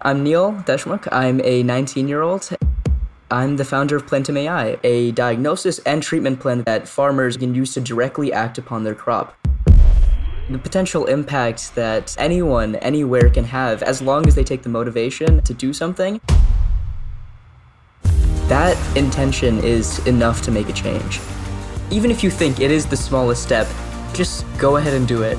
I'm Neil Deshmukh. I'm a 19 year old. I'm the founder of Plantum AI, a diagnosis and treatment plan that farmers can use to directly act upon their crop. The potential impact that anyone, anywhere can have, as long as they take the motivation to do something, that intention is enough to make a change. Even if you think it is the smallest step, just go ahead and do it.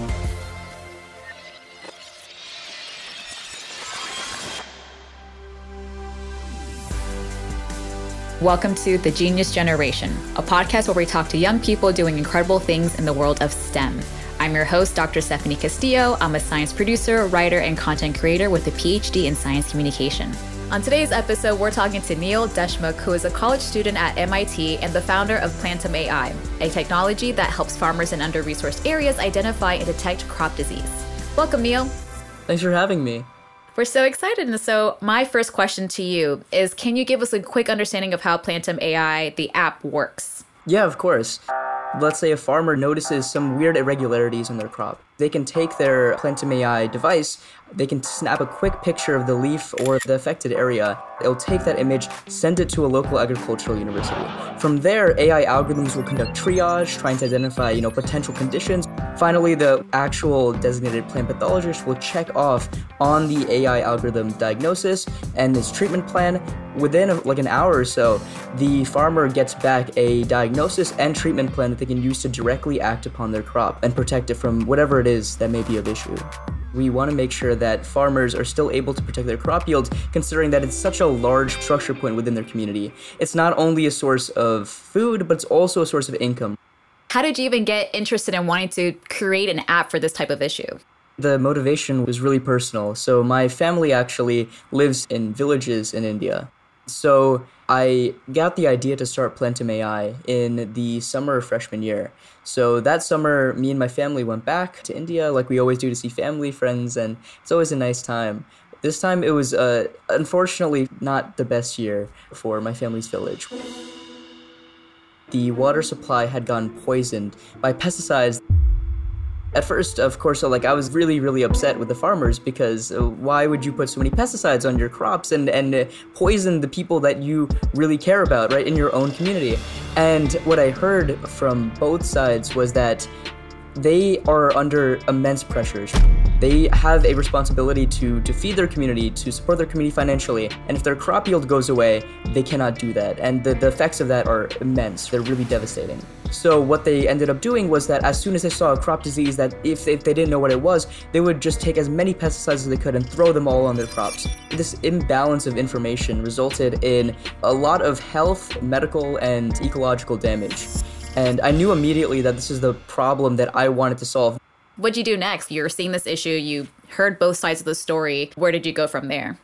Welcome to The Genius Generation, a podcast where we talk to young people doing incredible things in the world of STEM. I'm your host, Dr. Stephanie Castillo. I'm a science producer, writer, and content creator with a PhD in science communication. On today's episode, we're talking to Neil Deshmukh, who is a college student at MIT and the founder of Plantum AI, a technology that helps farmers in under resourced areas identify and detect crop disease. Welcome, Neil. Thanks for having me. We're so excited. And so, my first question to you is Can you give us a quick understanding of how Plantum AI, the app, works? Yeah, of course. Let's say a farmer notices some weird irregularities in their crop. They can take their Plantum AI device, they can snap a quick picture of the leaf or the affected area. It'll take that image, send it to a local agricultural university. From there, AI algorithms will conduct triage, trying to identify, you know, potential conditions. Finally, the actual designated plant pathologist will check off on the AI algorithm diagnosis and its treatment plan. Within like an hour or so, the farmer gets back a diagnosis and treatment plan that they can use to directly act upon their crop and protect it from whatever it is that may be of issue. We want to make sure that farmers are still able to protect their crop yields, considering that it's such a large structure point within their community. It's not only a source of food, but it's also a source of income. How did you even get interested in wanting to create an app for this type of issue? The motivation was really personal. So, my family actually lives in villages in India. So, I got the idea to start Plantum AI in the summer of freshman year. So that summer, me and my family went back to India, like we always do, to see family, friends, and it's always a nice time. This time, it was uh, unfortunately not the best year for my family's village. The water supply had gone poisoned by pesticides at first, of course, like I was really, really upset with the farmers because uh, why would you put so many pesticides on your crops and and uh, poison the people that you really care about, right, in your own community? And what I heard from both sides was that they are under immense pressures. They have a responsibility to, to feed their community, to support their community financially, and if their crop yield goes away, they cannot do that. And the, the effects of that are immense. They're really devastating. So what they ended up doing was that as soon as they saw a crop disease that if, if they didn't know what it was, they would just take as many pesticides as they could and throw them all on their crops. This imbalance of information resulted in a lot of health, medical, and ecological damage. And I knew immediately that this is the problem that I wanted to solve. What'd you do next? You're seeing this issue, you heard both sides of the story. Where did you go from there?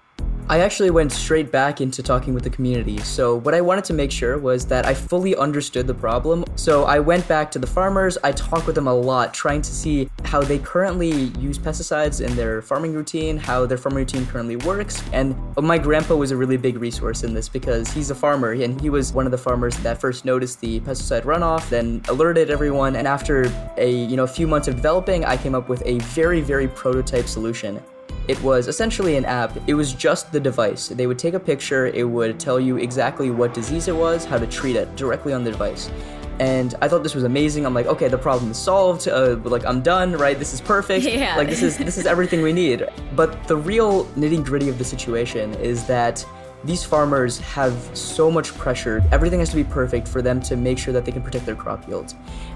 I actually went straight back into talking with the community. So, what I wanted to make sure was that I fully understood the problem. So, I went back to the farmers, I talked with them a lot, trying to see how they currently use pesticides in their farming routine, how their farming routine currently works. And my grandpa was a really big resource in this because he's a farmer and he was one of the farmers that first noticed the pesticide runoff, then alerted everyone. And after a you know few months of developing, I came up with a very, very prototype solution. It was essentially an app. It was just the device. They would take a picture, it would tell you exactly what disease it was, how to treat it directly on the device. And I thought this was amazing. I'm like, okay, the problem is solved. Uh, like I'm done, right? This is perfect. Yeah. Like this is this is everything we need. But the real nitty gritty of the situation is that these farmers have so much pressure. Everything has to be perfect for them to make sure that they can protect their crop yields.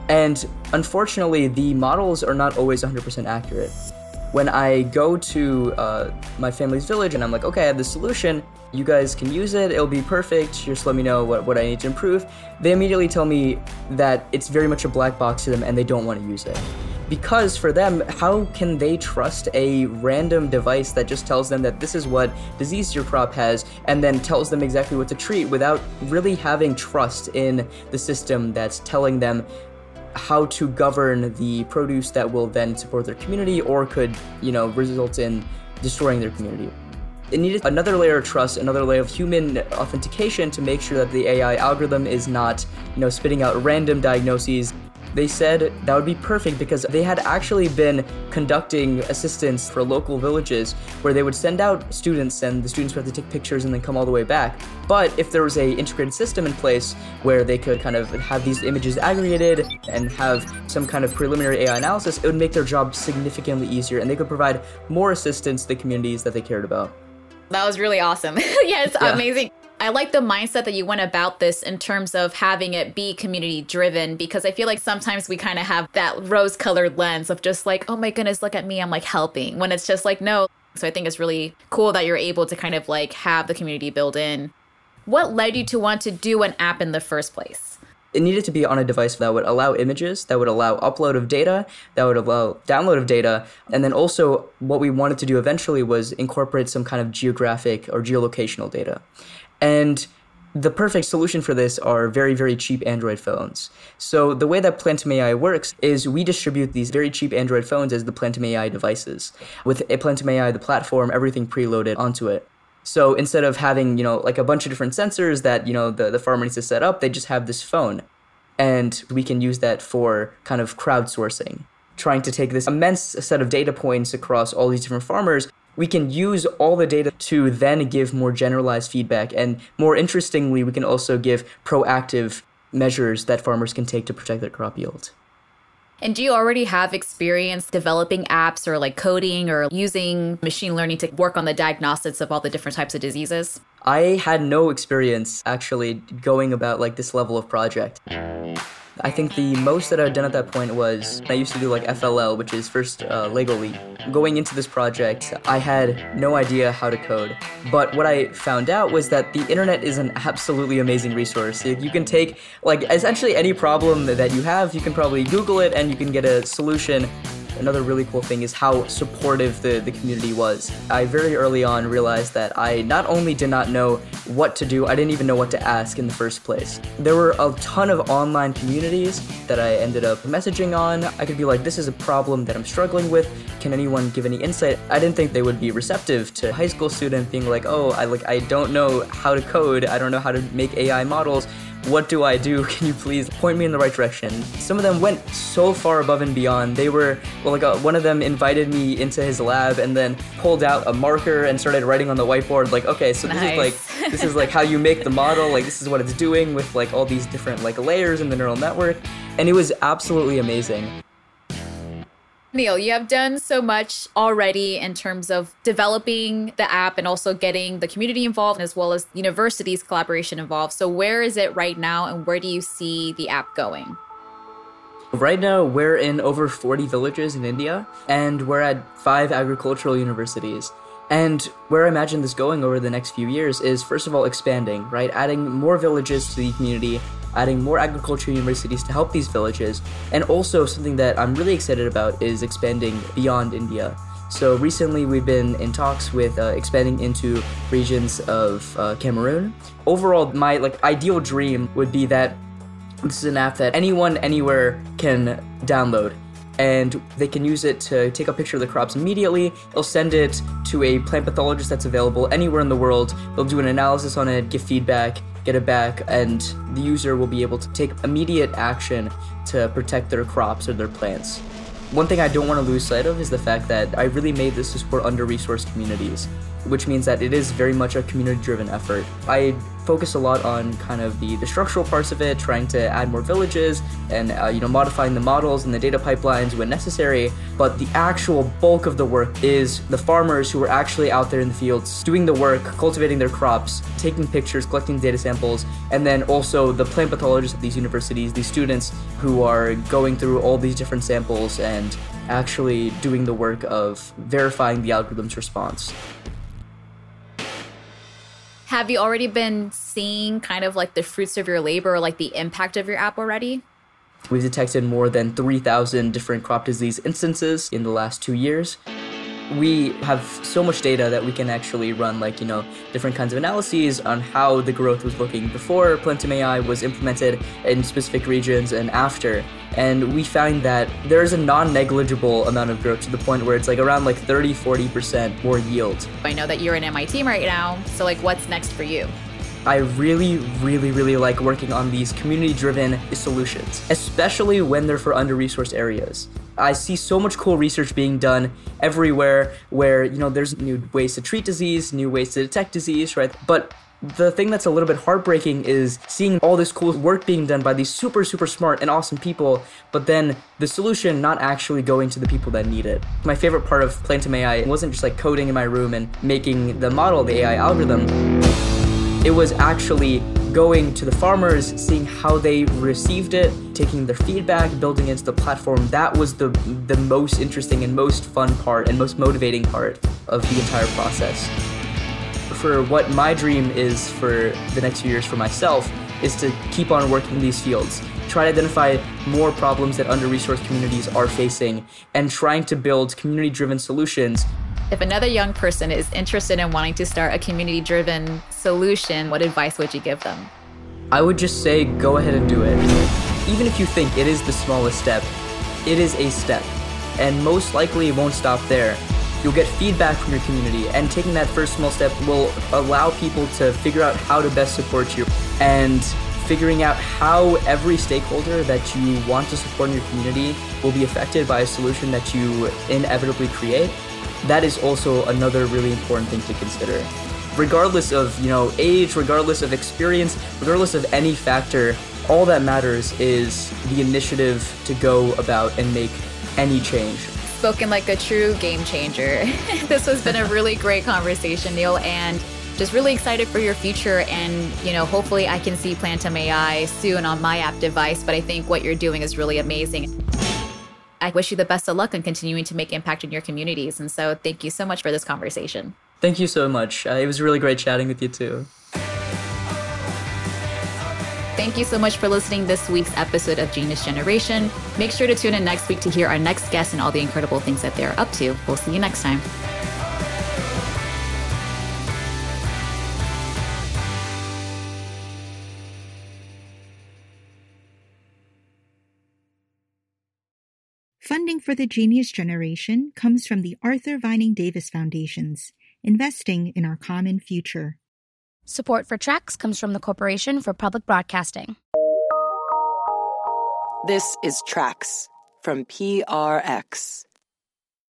And unfortunately, the models are not always 100% accurate when I go to uh, my family's village and I'm like, okay, I have the solution, you guys can use it, it'll be perfect, just let me know what, what I need to improve, they immediately tell me that it's very much a black box to them and they don't want to use it. Because for them, how can they trust a random device that just tells them that this is what disease your crop has and then tells them exactly what to treat without really having trust in the system that's telling them how to govern the produce that will then support their community or could, you know, result in destroying their community. It needed another layer of trust, another layer of human authentication to make sure that the AI algorithm is not, you know, spitting out random diagnoses. They said that would be perfect because they had actually been conducting assistance for local villages where they would send out students and the students would have to take pictures and then come all the way back. But if there was a integrated system in place where they could kind of have these images aggregated and have some kind of preliminary AI analysis, it would make their job significantly easier and they could provide more assistance to the communities that they cared about. That was really awesome. yes, yeah. amazing. I like the mindset that you went about this in terms of having it be community driven because I feel like sometimes we kind of have that rose colored lens of just like, oh my goodness, look at me, I'm like helping. When it's just like, no. So I think it's really cool that you're able to kind of like have the community build in. What led you to want to do an app in the first place? It needed to be on a device that would allow images, that would allow upload of data, that would allow download of data. And then also, what we wanted to do eventually was incorporate some kind of geographic or geolocational data. And the perfect solution for this are very, very cheap Android phones. So the way that Plantum AI works is we distribute these very cheap Android phones as the Plantum AI devices. With Plantum AI, the platform, everything preloaded onto it. So instead of having, you know, like a bunch of different sensors that, you know, the, the farmer needs to set up, they just have this phone. And we can use that for kind of crowdsourcing, trying to take this immense set of data points across all these different farmers we can use all the data to then give more generalized feedback. And more interestingly, we can also give proactive measures that farmers can take to protect their crop yield. And do you already have experience developing apps or like coding or using machine learning to work on the diagnostics of all the different types of diseases? I had no experience actually going about like this level of project. I think the most that I've done at that point was I used to do like FLL, which is first uh, Lego League. Going into this project, I had no idea how to code. But what I found out was that the internet is an absolutely amazing resource. You can take like essentially any problem that you have, you can probably Google it and you can get a solution Another really cool thing is how supportive the, the community was. I very early on realized that I not only did not know what to do, I didn't even know what to ask in the first place. There were a ton of online communities that I ended up messaging on. I could be like, this is a problem that I'm struggling with. Can anyone give any insight? I didn't think they would be receptive to high school student being like, oh, I like I don't know how to code, I don't know how to make AI models what do I do? Can you please point me in the right direction? Some of them went so far above and beyond. They were, well, like uh, one of them invited me into his lab and then pulled out a marker and started writing on the whiteboard. Like, okay, so this is like, this is like how you make the model. Like, this is what it's doing with like all these different like layers in the neural network. And it was absolutely amazing. Neil, you have done so much already in terms of developing the app and also getting the community involved as well as universities collaboration involved. So where is it right now and where do you see the app going? Right now, we're in over 40 villages in India, and we're at five agricultural universities. And where I imagine this going over the next few years is, first of all, expanding, right? Adding more villages to the community, adding more agriculture universities to help these villages, and also something that I'm really excited about is expanding beyond India. So recently, we've been in talks with uh, expanding into regions of uh, Cameroon. Overall, my like ideal dream would be that this is an app that anyone anywhere can download and they can use it to take a picture of the crops immediately. They'll send it to a plant pathologist that's available anywhere in the world. They'll do an analysis on it, give feedback, get it back, and the user will be able to take immediate action to protect their crops or their plants. One thing I don't want to lose sight of is the fact that I really made this to support under resourced communities, which means that it is very much a community driven effort. I focus a lot on kind of the, the structural parts of it, trying to add more villages and uh, you know modifying the models and the data pipelines when necessary. But the actual bulk of the work is the farmers who are actually out there in the fields doing the work, cultivating their crops, taking pictures, collecting data samples, and then also the plant pathologists at these universities, these students who are going through all these different samples and actually doing the work of verifying the algorithm's response. Have you already been seeing kind of like the fruits of your labor or like the impact of your app already? We've detected more than 3,000 different crop disease instances in the last two years we have so much data that we can actually run like you know different kinds of analyses on how the growth was looking before Plantum AI was implemented in specific regions and after. And we find that there's a non-negligible amount of growth to the point where it's like around like 30 40% more yield. I know that you're in mit right now so like what's next for you? I really, really, really like working on these community driven solutions, especially when they're for under resourced areas. I see so much cool research being done everywhere where, you know, there's new ways to treat disease, new ways to detect disease, right? But the thing that's a little bit heartbreaking is seeing all this cool work being done by these super, super smart and awesome people, but then the solution not actually going to the people that need it. My favorite part of Plantum AI wasn't just like coding in my room and making the model, the AI algorithm. It was actually going to the farmers, seeing how they received it, taking their feedback, building into the platform. That was the the most interesting and most fun part and most motivating part of the entire process for what my dream is for the next few years for myself is to keep on working in these fields, try to identify more problems that under-resourced communities are facing, and trying to build community-driven solutions. If another young person is interested in wanting to start a community-driven solution, what advice would you give them? I would just say go ahead and do it. Even if you think it is the smallest step, it is a step, and most likely it won't stop there. You'll get feedback from your community, and taking that first small step will allow people to figure out how to best support you and figuring out how every stakeholder that you want to support in your community will be affected by a solution that you inevitably create. That is also another really important thing to consider. Regardless of, you know, age, regardless of experience, regardless of any factor, all that matters is the initiative to go about and make any change spoken like a true game changer. this has been a really great conversation, Neil, and just really excited for your future. And, you know, hopefully I can see Plantum AI soon on my app device. But I think what you're doing is really amazing. I wish you the best of luck in continuing to make impact in your communities. And so thank you so much for this conversation. Thank you so much. Uh, it was really great chatting with you too. Thank you so much for listening this week's episode of Genius Generation. Make sure to tune in next week to hear our next guest and all the incredible things that they're up to. We'll see you next time. Funding for the Genius Generation comes from the Arthur Vining Davis Foundations, investing in our common future. Support for Tracks comes from the Corporation for Public Broadcasting. This is Tracks from PRX.